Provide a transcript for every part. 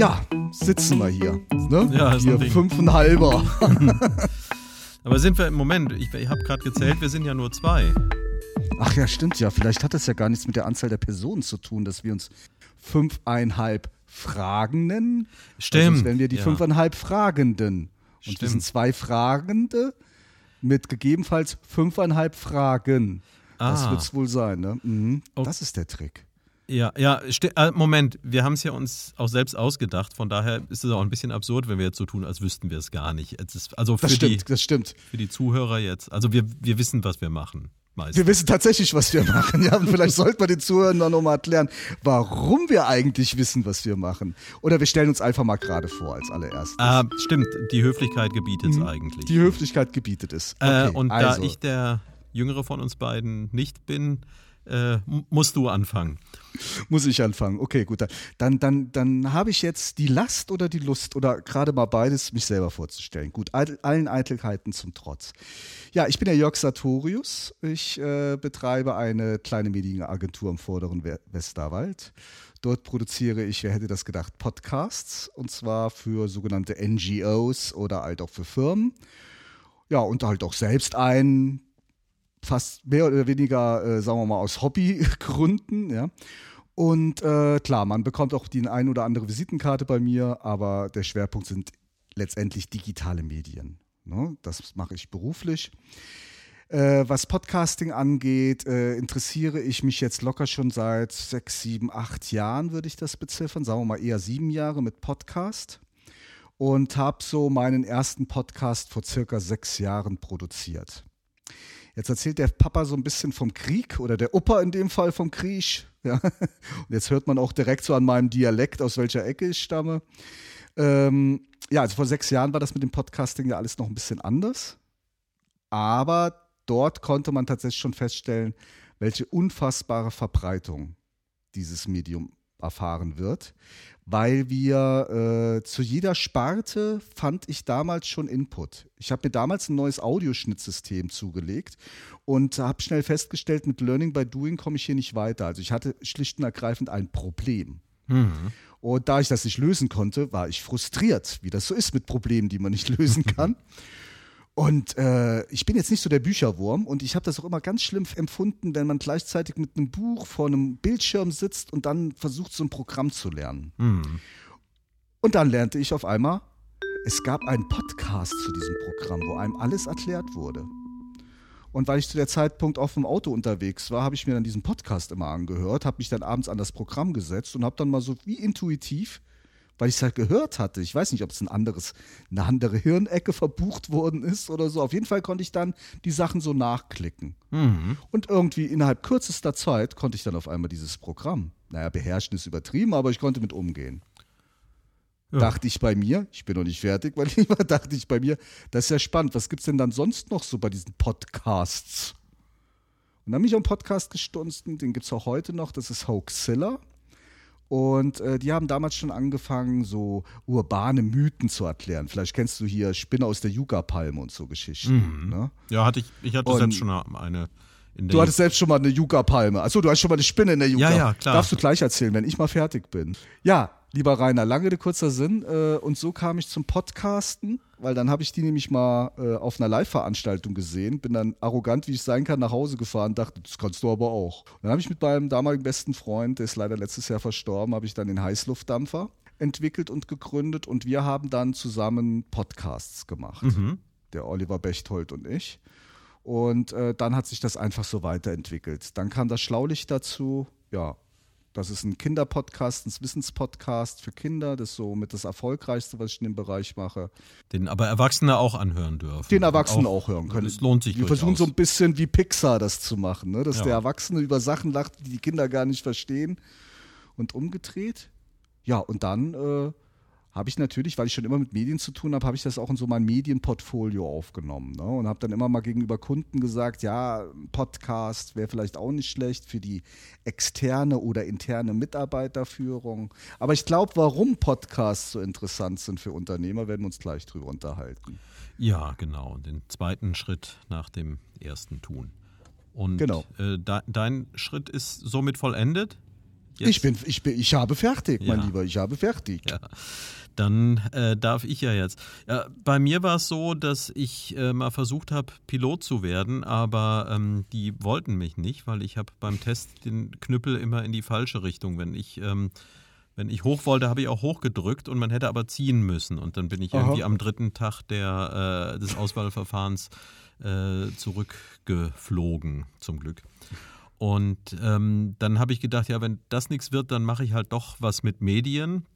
Ja, sitzen wir hier. Ne? Ja, ist hier fünfeinhalber. Aber sind wir im Moment, ich, ich habe gerade gezählt, wir sind ja nur zwei. Ach ja, stimmt ja. Vielleicht hat das ja gar nichts mit der Anzahl der Personen zu tun, dass wir uns fünfeinhalb Fragen nennen. Stimmt. Also, wenn wir die ja. fünfeinhalb Fragenden. Und wir Stimmt. sind zwei Fragende mit gegebenenfalls fünfeinhalb Fragen. Das Ah. wird es wohl sein, ne? Mhm. Oh. Das ist der Trick. Ja, ja, äh, Moment, wir haben es ja uns auch selbst ausgedacht, von daher ist es auch ein bisschen absurd, wenn wir jetzt so tun, als wüssten wir es gar nicht. Es also für Das die, stimmt, das stimmt. für die Zuhörer jetzt, also wir, wir wissen, was wir machen. Meist. Wir wissen tatsächlich, was wir machen. Ja, und vielleicht sollten wir den Zuhörern noch mal erklären, warum wir eigentlich wissen, was wir machen. Oder wir stellen uns einfach mal gerade vor als allererstes. Ah, stimmt, die Höflichkeit gebietet es eigentlich. Die Höflichkeit gebietet es. äh, Okay, und also, da ich der Jüngere von uns beiden nicht bin, äh, musst du anfangen. muss ich anfangen. Okay, gut. Dann, dann, dann habe ich jetzt die Last oder die Lust oder gerade mal beides, mich selber vorzustellen. Gut, all- allen Eitelkeiten zum Trotz. Ja, ich bin der Jörg Sartorius. Ich äh, betreibe eine kleine Medienagentur im vorderen We- Westerwald. Dort produziere ich, wer hätte das gedacht, Podcasts und zwar für sogenannte NGOs oder halt auch für Firmen. Ja, und halt auch selbst ein, fast mehr oder weniger, äh, sagen wir mal, aus Hobbygründen, ja. Und äh, klar, man bekommt auch die ein oder andere Visitenkarte bei mir, aber der Schwerpunkt sind letztendlich digitale Medien. Ne? Das mache ich beruflich. Äh, was Podcasting angeht, äh, interessiere ich mich jetzt locker schon seit sechs, sieben, acht Jahren, würde ich das beziffern. Sagen wir mal eher sieben Jahre mit Podcast. Und habe so meinen ersten Podcast vor circa sechs Jahren produziert. Jetzt erzählt der Papa so ein bisschen vom Krieg oder der Opa in dem Fall vom Krieg. Ja. Und jetzt hört man auch direkt so an meinem Dialekt, aus welcher Ecke ich stamme. Ähm, ja, also vor sechs Jahren war das mit dem Podcasting ja alles noch ein bisschen anders. Aber dort konnte man tatsächlich schon feststellen, welche unfassbare Verbreitung dieses Medium erfahren wird, weil wir äh, zu jeder Sparte fand ich damals schon Input. Ich habe mir damals ein neues Audioschnittsystem zugelegt und habe schnell festgestellt, mit Learning by Doing komme ich hier nicht weiter. Also ich hatte schlicht und ergreifend ein Problem. Und da ich das nicht lösen konnte, war ich frustriert, wie das so ist mit Problemen, die man nicht lösen kann. Und äh, ich bin jetzt nicht so der Bücherwurm und ich habe das auch immer ganz schlimm empfunden, wenn man gleichzeitig mit einem Buch vor einem Bildschirm sitzt und dann versucht, so ein Programm zu lernen. Und dann lernte ich auf einmal, es gab einen Podcast zu diesem Programm, wo einem alles erklärt wurde. Und weil ich zu der Zeitpunkt auf dem Auto unterwegs war, habe ich mir dann diesen Podcast immer angehört, habe mich dann abends an das Programm gesetzt und habe dann mal so wie intuitiv, weil ich es halt gehört hatte, ich weiß nicht, ob es ein anderes, eine andere Hirnecke verbucht worden ist oder so. Auf jeden Fall konnte ich dann die Sachen so nachklicken. Und irgendwie innerhalb kürzester Zeit konnte ich dann auf einmal dieses Programm. Naja, beherrschen ist übertrieben, aber ich konnte mit umgehen. Ja. Dachte ich bei mir, ich bin noch nicht fertig, mein Lieber, dachte ich bei mir, das ist ja spannend. Was gibt es denn dann sonst noch so bei diesen Podcasts? Und dann bin ich einen Podcast gestunzen, den gibt es auch heute noch, das ist Hoaxilla. Und äh, die haben damals schon angefangen, so urbane Mythen zu erklären. Vielleicht kennst du hier Spinne aus der Yucca-Palme und so Geschichten. Ne? Ja, hatte ich, ich hatte Und- selbst schon eine Du hattest selbst schon mal eine Yucca-Palme. Achso, du hast schon mal eine Spinne in der Yucca. Ja, ja, klar. Darfst du gleich erzählen, wenn ich mal fertig bin. Ja, lieber Rainer, lange Rede, kurzer Sinn. Äh, und so kam ich zum Podcasten, weil dann habe ich die nämlich mal äh, auf einer Live-Veranstaltung gesehen, bin dann arrogant, wie ich sein kann, nach Hause gefahren, dachte, das kannst du aber auch. Und dann habe ich mit meinem damaligen besten Freund, der ist leider letztes Jahr verstorben, habe ich dann den Heißluftdampfer entwickelt und gegründet und wir haben dann zusammen Podcasts gemacht. Der Oliver Bechtold und ich. Und äh, dann hat sich das einfach so weiterentwickelt. Dann kam das Schlaulicht dazu. Ja, das ist ein Kinderpodcast, ein Wissenspodcast für Kinder. Das ist so mit das Erfolgreichste, was ich in dem Bereich mache. den aber Erwachsene auch anhören dürfen. Den Erwachsenen auch, hören können. Es lohnt sich Wir versuchen durchaus. so ein bisschen wie Pixar das zu machen, ne? dass Ja. der Erwachsene über Sachen lacht, die die Kinder gar nicht verstehen. Und umgedreht. Ja, und dann äh, habe ich natürlich, weil ich schon immer mit Medien zu tun habe, habe ich das auch in so mein Medienportfolio aufgenommen. Ne? Und habe dann immer mal gegenüber Kunden gesagt, ja, Podcast wäre vielleicht auch nicht schlecht für die externe oder interne Mitarbeiterführung. Aber ich glaube, warum Podcasts so interessant sind für Unternehmer, werden wir uns gleich drüber unterhalten. Ja, genau. Den zweiten Schritt nach dem ersten tun. Und Genau. äh, de, dein Schritt ist somit vollendet? Jetzt? Ich bin, ich bin, ich habe fertig, mein Ja. Lieber, ich habe fertig. Ja, dann äh, darf ich ja jetzt. Ja, bei mir war es so, dass ich äh, mal versucht habe, Pilot zu werden, aber ähm, die wollten mich nicht, weil ich habe beim Test den Knüppel immer in die falsche Richtung. Wenn ich, ähm, wenn ich hoch wollte, habe ich auch hochgedrückt und man hätte aber ziehen müssen. Und dann bin ich Aha. irgendwie am dritten Tag der, äh, des Auswahlverfahrens äh, zurückgeflogen, zum Glück. Und ähm, dann habe ich gedacht, ja, wenn das nichts wird, dann mache ich halt doch was mit Medien.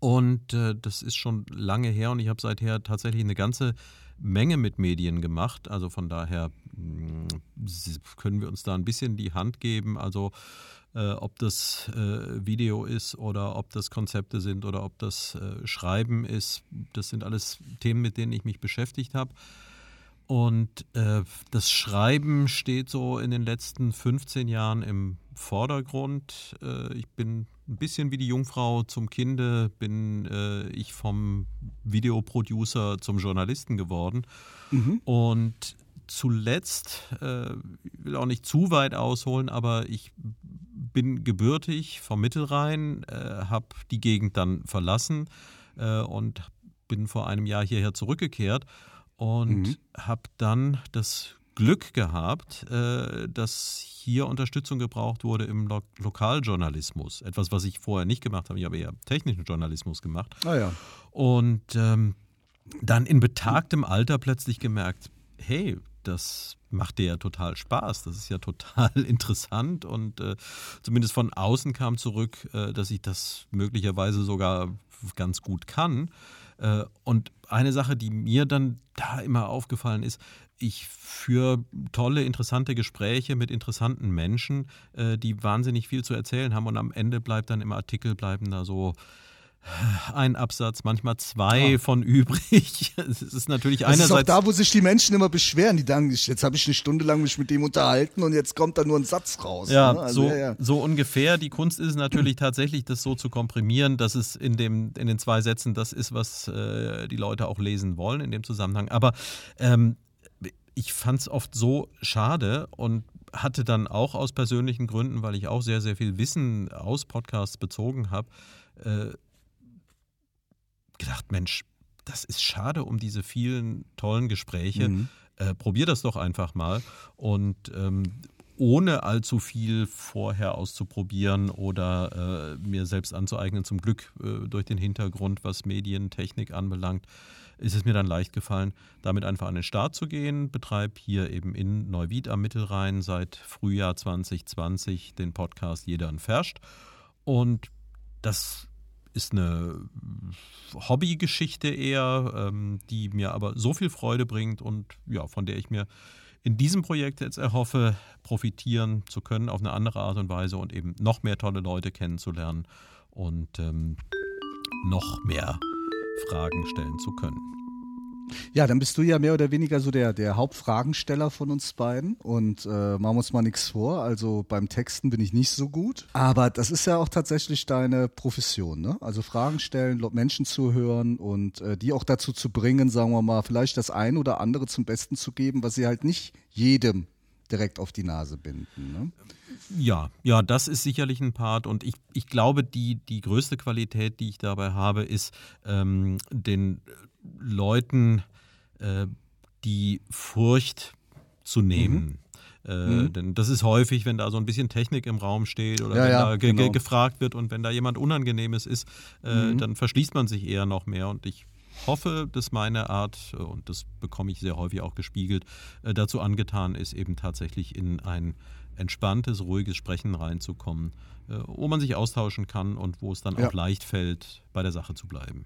Und äh, das ist schon lange her und ich habe seither tatsächlich eine ganze Menge mit Medien gemacht. Also von daher s- können wir uns da ein bisschen die Hand geben. Also äh, ob das äh, Video ist oder ob das Konzepte sind oder ob das äh, Schreiben ist. Das sind alles Themen, mit denen ich mich beschäftigt habe. Und äh, das Schreiben steht so in den letzten 15 Jahren im Vordergrund. Äh, ich bin ein bisschen wie die Jungfrau zum Kinde, bin äh, ich vom Videoproducer zum Journalisten geworden. Und zuletzt, äh, ich will auch nicht zu weit ausholen, aber ich bin gebürtig vom Mittelrhein, äh, habe die Gegend dann verlassen äh, und bin vor einem Jahr hierher zurückgekehrt und habe dann das Glück gehabt, äh, dass hier Unterstützung gebraucht wurde im Lo Lokaljournalismus. Etwas, was ich vorher nicht gemacht habe. Ich habe eher technischen Journalismus gemacht. Ah ja. Und ähm, dann in betagtem Alter plötzlich gemerkt, hey, das macht dir ja total Spaß, das ist ja total interessant und äh, zumindest von außen kam zurück, äh, dass ich das möglicherweise sogar ganz gut kann. Äh, und eine Sache, die mir dann da immer aufgefallen ist, ich führe tolle, interessante Gespräche mit interessanten Menschen, äh, die wahnsinnig viel zu erzählen haben und am Ende bleibt dann im Artikel bleiben da so ein Absatz, manchmal zwei von übrig. Es ist natürlich Das ist auch einerseits da, wo sich die Menschen immer beschweren. Die sagen, jetzt habe ich eine Stunde lang mich mit dem unterhalten und jetzt kommt da nur ein Satz raus. Ja, ne? Also, so, ja, ja. so ungefähr. Die Kunst ist natürlich tatsächlich, das so zu komprimieren, dass es in, dem, in den zwei Sätzen das ist, was äh, die Leute auch lesen wollen in dem Zusammenhang. Aber ähm, ich fand es oft so schade und hatte dann auch aus persönlichen Gründen, weil ich auch sehr, sehr viel Wissen aus Podcasts bezogen habe, äh, gedacht, Mensch, das ist schade um diese vielen tollen Gespräche. Mhm. Äh, probier das doch einfach mal. Und ähm, ohne allzu viel vorher auszuprobieren oder äh, mir selbst anzueignen, zum Glück äh, durch den Hintergrund, was Medientechnik anbelangt, ist es mir dann leicht gefallen, damit einfach an den Start zu gehen. Betreibe hier eben in Neuwied am Mittelrhein seit Frühjahr 2020 den Podcast Jeder und Ferscht. Und das ist eine Hobbygeschichte eher, ähm, die mir aber so viel Freude bringt und ja, von der ich mir in diesem Projekt jetzt erhoffe, profitieren zu können auf eine andere Art und Weise und eben noch mehr tolle Leute kennenzulernen und ähm, noch mehr Fragen stellen zu können. Ja, dann bist du ja mehr oder weniger so der, der Hauptfragensteller von uns beiden. Und äh, machen uns mal nichts vor. Also beim Texten bin ich nicht so gut. Aber das ist ja auch tatsächlich deine Profession, ne? Also Fragen stellen, Menschen zuhören und äh, die auch dazu zu bringen, sagen wir mal, vielleicht das ein oder andere zum Besten zu geben, was sie halt nicht jedem direkt auf die Nase binden. Ne? Ja, ja, das ist sicherlich ein Part und ich, ich glaube, die, die größte Qualität, die ich dabei habe, ist ähm, den Leuten äh, die Furcht zu nehmen. Äh, Denn das ist häufig, wenn da so ein bisschen Technik im Raum steht oder Ja, wenn ja, da ge ge genau. gefragt wird und wenn da jemand Unangenehmes ist, äh, dann verschließt man sich eher noch mehr und ich hoffe, dass meine Art, äh, und das bekomme ich sehr häufig auch gespiegelt, äh, dazu angetan ist, eben tatsächlich in ein entspanntes, ruhiges Sprechen reinzukommen, äh, wo man sich austauschen kann und wo es dann Ja. auch leicht fällt, bei der Sache zu bleiben.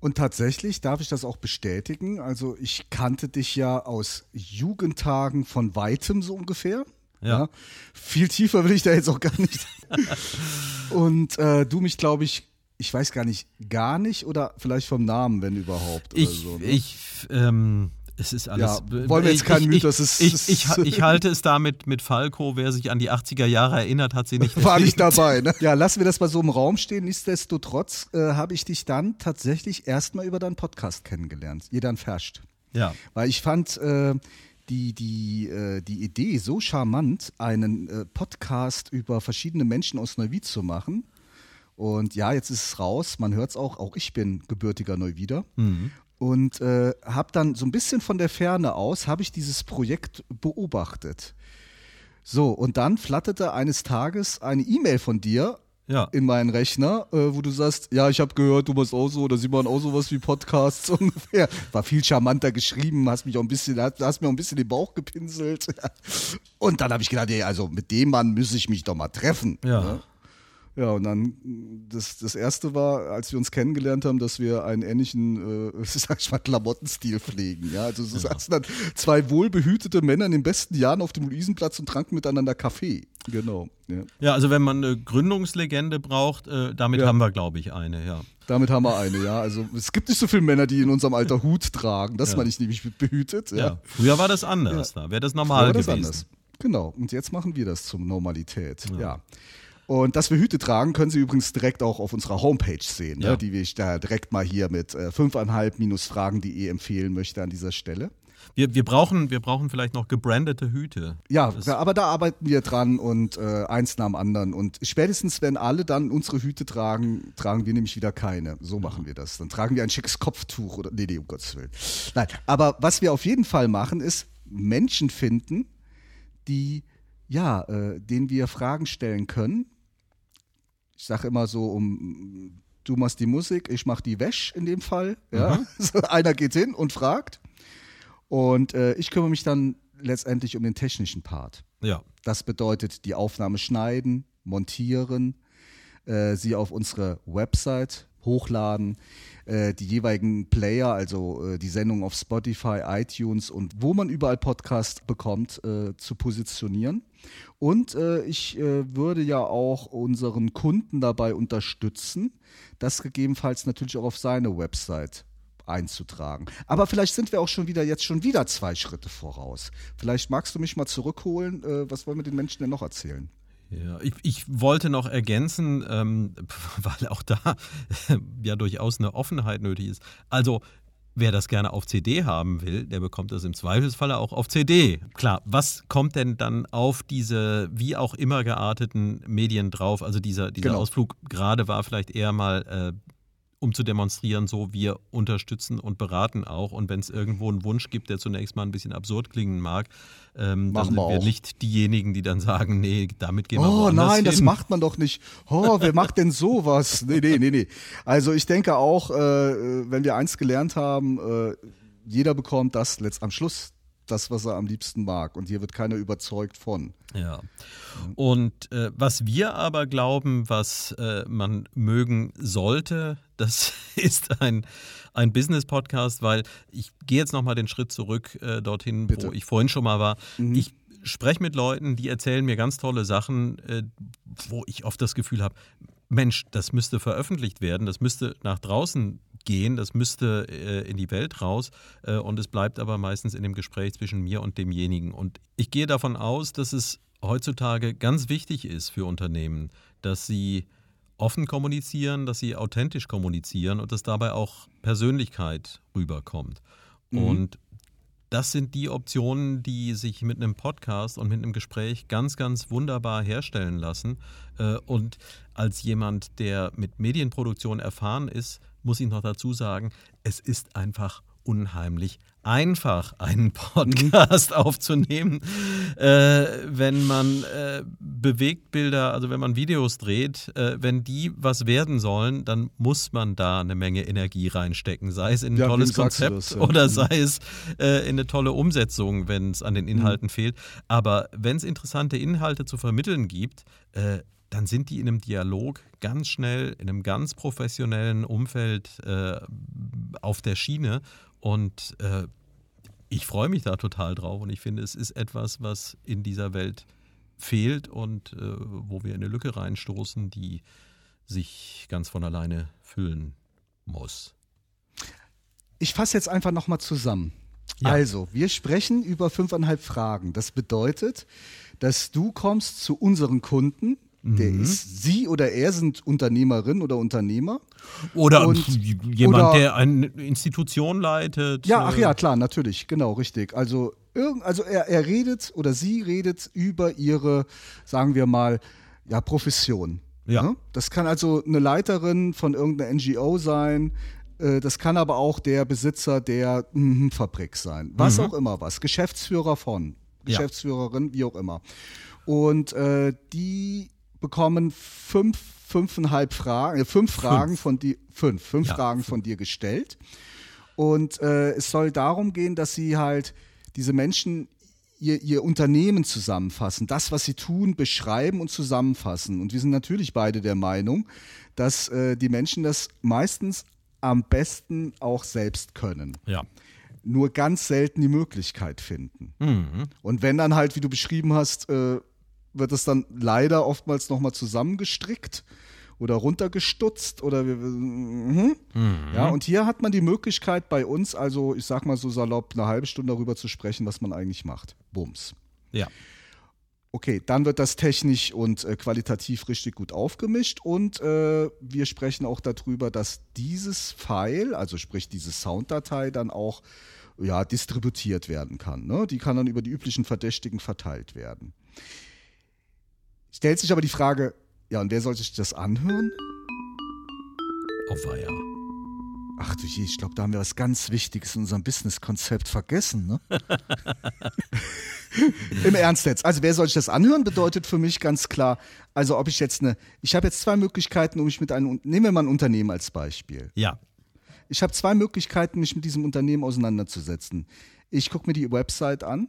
Und tatsächlich darf ich das auch bestätigen. Also ich kannte dich ja aus Jugendtagen von weitem so ungefähr. Ja. Viel tiefer will ich da jetzt auch gar nicht. Und äh, du mich, glaube ich, ich weiß gar nicht, gar nicht oder vielleicht vom Namen, wenn überhaupt. Oder Ich, so, ne? ich, ähm, es ist alles. Ja, wollen wir jetzt keinen Mythos, Ich, ich, ich, ich halte es damit mit Falco, wer sich an die 80er Jahre erinnert, hat sie nicht war nicht dabei. Ne? Ja, lassen wir das mal so im Raum stehen. Nichtsdestotrotz äh, habe ich dich dann tatsächlich erstmal über deinen Podcast kennengelernt. Jeder verscht. Ja. Weil ich fand, äh, die, die, äh, die Idee so charmant, einen äh, Podcast über verschiedene Menschen aus Neuwied zu machen. Und ja, jetzt ist es raus, man hört es auch, auch ich bin gebürtiger Neuwieder. Mhm. Und äh, habe dann so ein bisschen von der Ferne aus, habe ich dieses Projekt beobachtet. So, und dann flatterte eines Tages eine E-Mail von dir Ja. in meinen Rechner, äh, wo du sagst, ja, ich habe gehört, du machst auch so, oder sie machen auch sowas wie Podcasts ungefähr. War viel charmanter geschrieben, hast mich auch ein bisschen, hast, hast mir auch ein bisschen den Bauch gepinselt. Und dann habe ich gedacht, ey, also mit dem Mann müsse ich mich doch mal treffen. Ja. ne? Ja, und dann, das, das erste war, als wir uns kennengelernt haben, dass wir einen ähnlichen, äh, sag ich mal, Klamottenstil pflegen. Ja, also so saßen dann zwei wohlbehütete Männer in den besten Jahren auf dem Luisenplatz und tranken miteinander Kaffee. Genau. Ja. Ja, also wenn man eine Gründungslegende braucht, äh, damit Ja. haben wir, glaube ich, eine, ja. Damit haben wir eine, ja. Also es gibt nicht so viele Männer, die in unserem Alter Hut tragen. Das Ja. meine ich nämlich behütet. Ja. ja. Früher war das anders, da wäre das normal Aber das ist gewesen. anders. Genau. Und jetzt machen wir das zur Normalität. Ja. Und dass wir Hüte tragen, können Sie übrigens direkt auch auf unserer Homepage sehen, Ja. ne, die ich da direkt mal hier mit äh, 5,5-fragen.de empfehlen möchte an dieser Stelle. Wir, wir, brauchen, wir brauchen vielleicht noch gebrandete Hüte. Ja, Das- aber da arbeiten wir dran und äh, eins nach dem anderen. Und spätestens, wenn alle dann unsere Hüte tragen, tragen wir nämlich wieder keine. So machen wir das. Dann tragen wir ein schickes Kopftuch oder. Nee, nee, um Gottes Willen. Nein, aber was wir auf jeden Fall machen, ist Menschen finden, die, ja, äh, denen wir Fragen stellen können. Ich sage immer so, um du machst die Musik, ich mach die Wäsche in dem Fall. Ja? So, Einer geht hin und fragt. Und äh, ich kümmere mich dann letztendlich um den technischen Part. Ja. Das bedeutet die Aufnahme schneiden, montieren, äh, sie auf unsere Website hochladen, äh, die jeweiligen Player, also äh, die Sendung auf Spotify, iTunes und wo man überall Podcast bekommt, äh, zu positionieren. Und äh, ich äh, würde ja auch unseren Kunden dabei unterstützen, das gegebenenfalls natürlich auch auf seine Website einzutragen. Aber vielleicht sind wir auch schon wieder jetzt schon wieder zwei Schritte voraus. Vielleicht magst du mich mal zurückholen. Was wollen wir den Menschen denn noch erzählen? Ja, ich, ich wollte noch ergänzen, ähm, weil auch da ja durchaus eine Offenheit nötig ist. Also, wer das gerne auf CD haben will, der bekommt das im Zweifelsfall auch auf CD. Klar, was kommt denn dann auf diese wie auch immer gearteten Medien drauf? Also dieser, dieser Genau. Ausflug gerade war vielleicht eher mal, äh, um zu demonstrieren, so wir unterstützen und beraten auch. Und wenn es irgendwo einen Wunsch gibt, der zunächst mal ein bisschen absurd klingen mag, ähm, dann Machen sind wir wir nicht diejenigen, die dann sagen, nee, damit gehen wir Oh nein, das hin. macht man doch nicht. Oh, wer macht denn sowas? Nee, nee, nee, nee. Also ich denke auch, äh, wenn wir eins gelernt haben, äh, jeder bekommt das letzt am Schluss das, was er am liebsten mag. Und hier wird keiner überzeugt von. Ja. Und äh, was wir aber glauben, was äh, man mögen sollte, das ist ein, ein Business-Podcast, weil ich gehe jetzt nochmal den Schritt zurück äh, dorthin, Bitte. wo ich vorhin schon mal war. Mhm. Ich spreche mit Leuten, die erzählen mir ganz tolle Sachen, äh, wo ich oft das Gefühl habe, Mensch, das müsste veröffentlicht werden, das müsste nach draußen gehen, das müsste äh, in die Welt raus äh, und es bleibt aber meistens in dem Gespräch zwischen mir und demjenigen. Und ich gehe davon aus, dass es heutzutage ganz wichtig ist für Unternehmen, dass sie offen kommunizieren, dass sie authentisch kommunizieren und dass dabei auch Persönlichkeit rüberkommt. Und das sind die Optionen, die sich mit einem Podcast und mit einem Gespräch ganz, ganz wunderbar herstellen lassen. Äh, Und als jemand, der mit Medienproduktion erfahren ist, muss ich noch dazu sagen, es ist einfach unheimlich einfach, einen Podcast aufzunehmen, äh, wenn man äh, Bewegtbilder, also wenn man Videos dreht, äh, wenn die was werden sollen, dann muss man da eine Menge Energie reinstecken, sei es in ein Ja, tolles Konzept das, ja? oder sei es äh, in eine tolle Umsetzung, wenn es an den Inhalten fehlt. Aber wenn es interessante Inhalte zu vermitteln gibt, äh, dann sind die in einem Dialog ganz schnell, in einem ganz professionellen Umfeld äh, auf der Schiene. Und äh, ich freue mich da total drauf und ich finde, es ist etwas, was in dieser Welt fehlt und äh, wo wir in eine Lücke reinstoßen, die sich ganz von alleine füllen muss. Ich fasse jetzt einfach nochmal zusammen. Ja. Also, wir sprechen über fünfeinhalb Fragen. Das bedeutet, dass du kommst zu unseren Kunden Der ist, sie oder er sind Unternehmerin oder Unternehmer. Oder Und- jemand, oder- der eine Institution leitet. Ja, ach äh, ja, klar, natürlich, genau, richtig. Also, also er, er redet oder sie redet über ihre, sagen wir mal, ja, Profession. Ja. Ne? Das kann also eine Leiterin von irgendeiner NGO sein. äh, Das kann aber auch der Besitzer der mhm, Fabrik sein. Was auch immer was. Geschäftsführer von. Ja. Geschäftsführerin, wie auch immer. Und äh, die bekommen fünf, fünfeinhalb Fragen, äh, fünf Fragen von dir, fünf, fünf Ja, Fragen von dir gestellt. Und äh, es soll darum gehen, dass sie halt diese Menschen ihr, ihr Unternehmen zusammenfassen, das, was sie tun, beschreiben und zusammenfassen. Und wir sind natürlich beide der Meinung, dass äh, die Menschen das meistens am besten auch selbst können. Ja. Nur ganz selten die Möglichkeit finden. Mhm. Und wenn dann halt, wie du beschrieben hast, äh, wird es dann leider oftmals nochmal zusammengestrickt oder runtergestutzt oder wir, mhm. ja und hier hat man die Möglichkeit bei uns also ich sag mal so salopp eine halbe Stunde darüber zu sprechen was man eigentlich macht Bums Ja. okay dann wird das technisch und äh, qualitativ richtig gut aufgemischt und äh, wir sprechen auch darüber dass dieses File also sprich diese Sounddatei dann auch ja distributiert werden kann ne? die kann dann über die üblichen Verdächtigen verteilt werden stellt sich aber die Frage ja, und wer sollte sich das anhören? Auf Weiher. Ach du je, ich glaube, da haben wir was ganz Wichtiges in unserem Businesskonzept vergessen, ne? Im Ernst jetzt. Also, wer soll sich das anhören, bedeutet für mich ganz klar, also ob ich jetzt eine, ich habe jetzt zwei Möglichkeiten, um mich mit einem, nehmen wir mal ein Unternehmen als Beispiel. Ja. Ich habe zwei Möglichkeiten, mich mit diesem Unternehmen auseinanderzusetzen. Ich gucke mir die Website an.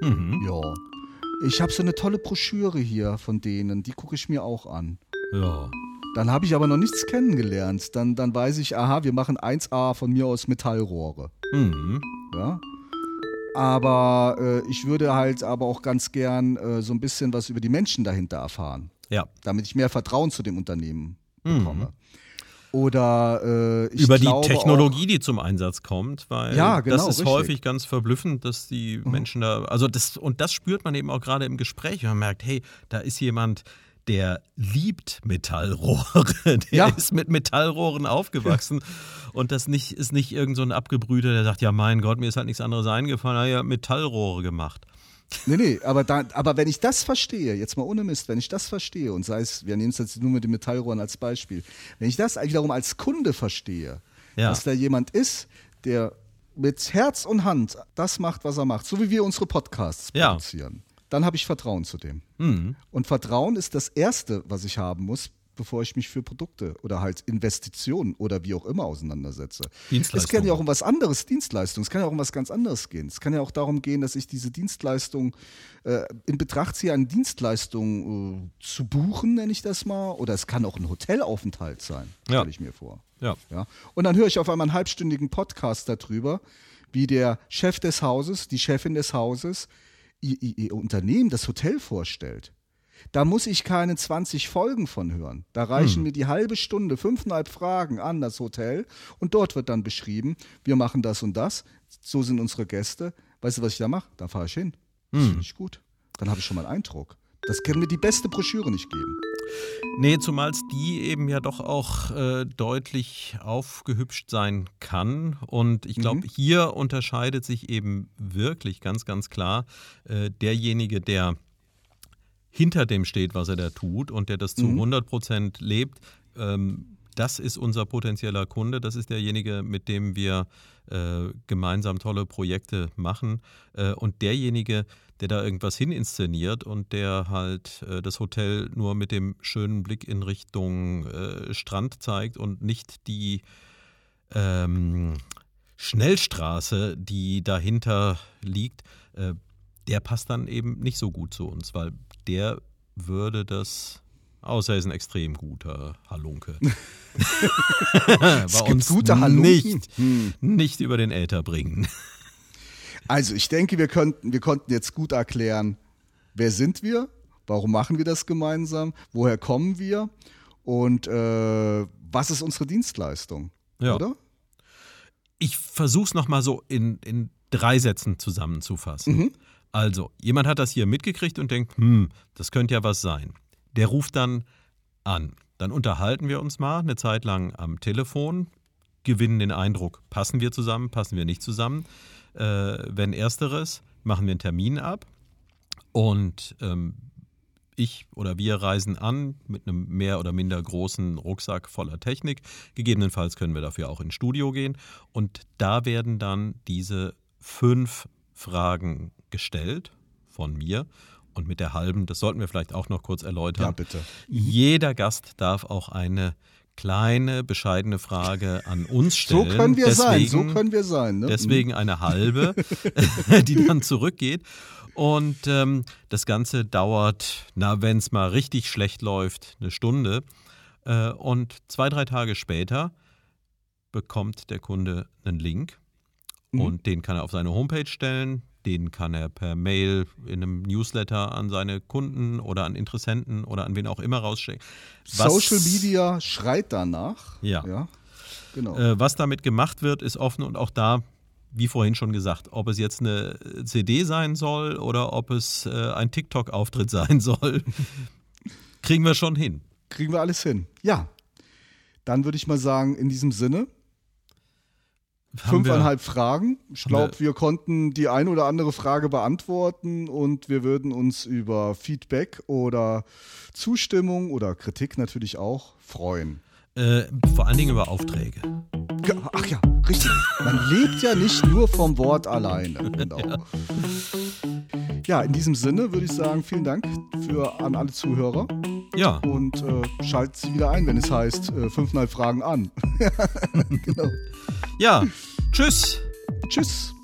Mhm. Ja. Ich habe so eine tolle Broschüre hier von denen, die gucke ich mir auch an. Ja. Dann habe ich aber noch nichts kennengelernt. Dann, dann weiß ich, aha, wir machen 1A von mir aus Metallrohre. Mhm. Ja? Aber äh, ich würde halt aber auch ganz gern äh, so ein bisschen was über die Menschen dahinter erfahren, Ja. damit ich mehr Vertrauen zu dem Unternehmen Mhm. Oder äh, ich Über die Technologie, die zum Einsatz kommt, weil Ja, genau, das ist richtig. Mhm. häufig ganz verblüffend, dass die Menschen da, also das, und das spürt man eben auch gerade im Gespräch, wenn man merkt, hey, da ist jemand, der liebt Metallrohre, der Ja. ist mit Metallrohren aufgewachsen und das nicht, ist nicht irgend so ein Abgebrüter, der sagt, ja mein Gott, mir ist halt nichts anderes eingefallen, er hat ja Metallrohre gemacht. Nee, nee, aber, da, aber wenn ich das verstehe, jetzt mal ohne Mist, wenn ich das verstehe und sei es, wir nehmen es jetzt nur mit den Metallrohren als Beispiel, wenn ich das wiederum als Kunde verstehe, Ja. dass da jemand ist, der mit Herz und Hand das macht, was er macht, so wie wir unsere Podcasts Ja. produzieren, dann habe ich Vertrauen zu dem. Mhm. Und Vertrauen ist das Erste, was ich haben muss, bevor ich mich für Produkte oder halt Investitionen oder wie auch immer auseinandersetze. Es kann ja auch um was anderes, Dienstleistung. Es kann ja auch um was ganz anderes gehen. Es kann ja auch darum gehen, dass ich diese Dienstleistung äh, in Betracht ziehe, eine Dienstleistung äh, zu buchen, nenne ich das mal. Oder es kann auch ein Hotelaufenthalt sein, Ja. stelle ich mir vor. Ja. Ja? Und dann höre ich auf einmal einen halbstündigen Podcast darüber, wie der Chef des Hauses, die Chefin des Hauses, ihr, ihr Unternehmen, das Hotel vorstellt. Da muss ich keine 20 Folgen von hören. Da reichen mir die halbe Stunde, fünfeinhalb Fragen an das Hotel und dort wird dann beschrieben, wir machen das und das, so sind unsere Gäste. Weißt du, was ich da mache? Da fahre ich hin. Das finde ich gut. Dann habe ich schon mal einen Eindruck. Das kann mir die beste Broschüre nicht geben. Nee, zumal es die eben ja doch auch äh, deutlich aufgehübscht sein kann. Und ich glaube, Mhm. hier unterscheidet sich eben wirklich ganz, ganz klar äh, derjenige, der hinter dem steht, was er da tut und der das zu Mhm. 100 Prozent lebt. Ähm, das ist unser potenzieller Kunde. Das ist derjenige, mit dem wir äh, gemeinsam tolle Projekte machen. Äh, und derjenige, der da irgendwas hininszeniert und der halt äh, das Hotel nur mit dem schönen Blick in Richtung äh, Strand zeigt und nicht die ähm, Schnellstraße, die dahinter liegt, äh, der passt dann eben nicht so gut zu uns, weil der würde das, außer er ist ein extrem guter Halunke, bei Es gibt uns gute Halunken. nicht, Hm. nicht über den Äther bringen. Also ich denke, wir, könnten, wir konnten jetzt gut erklären, wer sind wir, warum machen wir das gemeinsam, woher kommen wir und äh, was ist unsere Dienstleistung, Ja. oder? Ich versuche es nochmal so in, in drei Sätzen zusammenzufassen. Also, jemand hat das hier mitgekriegt und denkt, hm, das könnte ja was sein. Der ruft dann an. Dann unterhalten wir uns mal eine Zeit lang am Telefon, gewinnen den Eindruck, passen wir zusammen, passen wir nicht zusammen. Äh, wenn ersteres, machen wir einen Termin ab und ähm, ich oder wir reisen an mit einem mehr oder minder großen Rucksack voller Technik. Gegebenenfalls können wir dafür auch ins Studio gehen. Und da werden dann diese fünf Fragen gestellt von mir. Und mit der halben, das sollten wir vielleicht auch noch kurz erläutern. Ja, bitte. Jeder Gast darf auch eine kleine, bescheidene Frage an uns stellen. So können wir deswegen, sein, so können wir sein. Ne? Deswegen eine halbe, die dann zurückgeht. Und ähm, das Ganze dauert, na, wenn es mal richtig schlecht läuft, eine Stunde. Äh, und zwei, drei Tage später bekommt der Kunde einen Link mhm. und den kann er auf seine Homepage stellen. Den kann er per Mail in einem Newsletter an seine Kunden oder an Interessenten oder an wen auch immer rausschicken. Social Media schreit danach. Ja. ja genau. Äh, was damit gemacht wird, ist offen und auch da wie vorhin schon gesagt, ob es jetzt eine CD sein soll oder ob es äh, ein TikTok-Auftritt sein soll, kriegen wir schon hin. Kriegen wir alles hin. Ja. Dann würde ich mal sagen, in diesem Sinne, fünfeinhalb Fragen. Ich glaube, wir, konnten die eine oder andere Frage beantworten und wir würden uns über Feedback oder Zustimmung oder Kritik natürlich auch freuen. Äh, vor allen Dingen über Aufträge. Ach ja, richtig. Man lebt ja nicht nur vom Wort alleine. Genau. Ja. ja, in diesem Sinne würde ich sagen, vielen Dank für, an alle Zuhörer. Ja. Und äh, schaltet sie wieder ein, wenn es heißt, äh, fünfeinhalb Fragen an. genau. Ja, tschüss. Tschüss.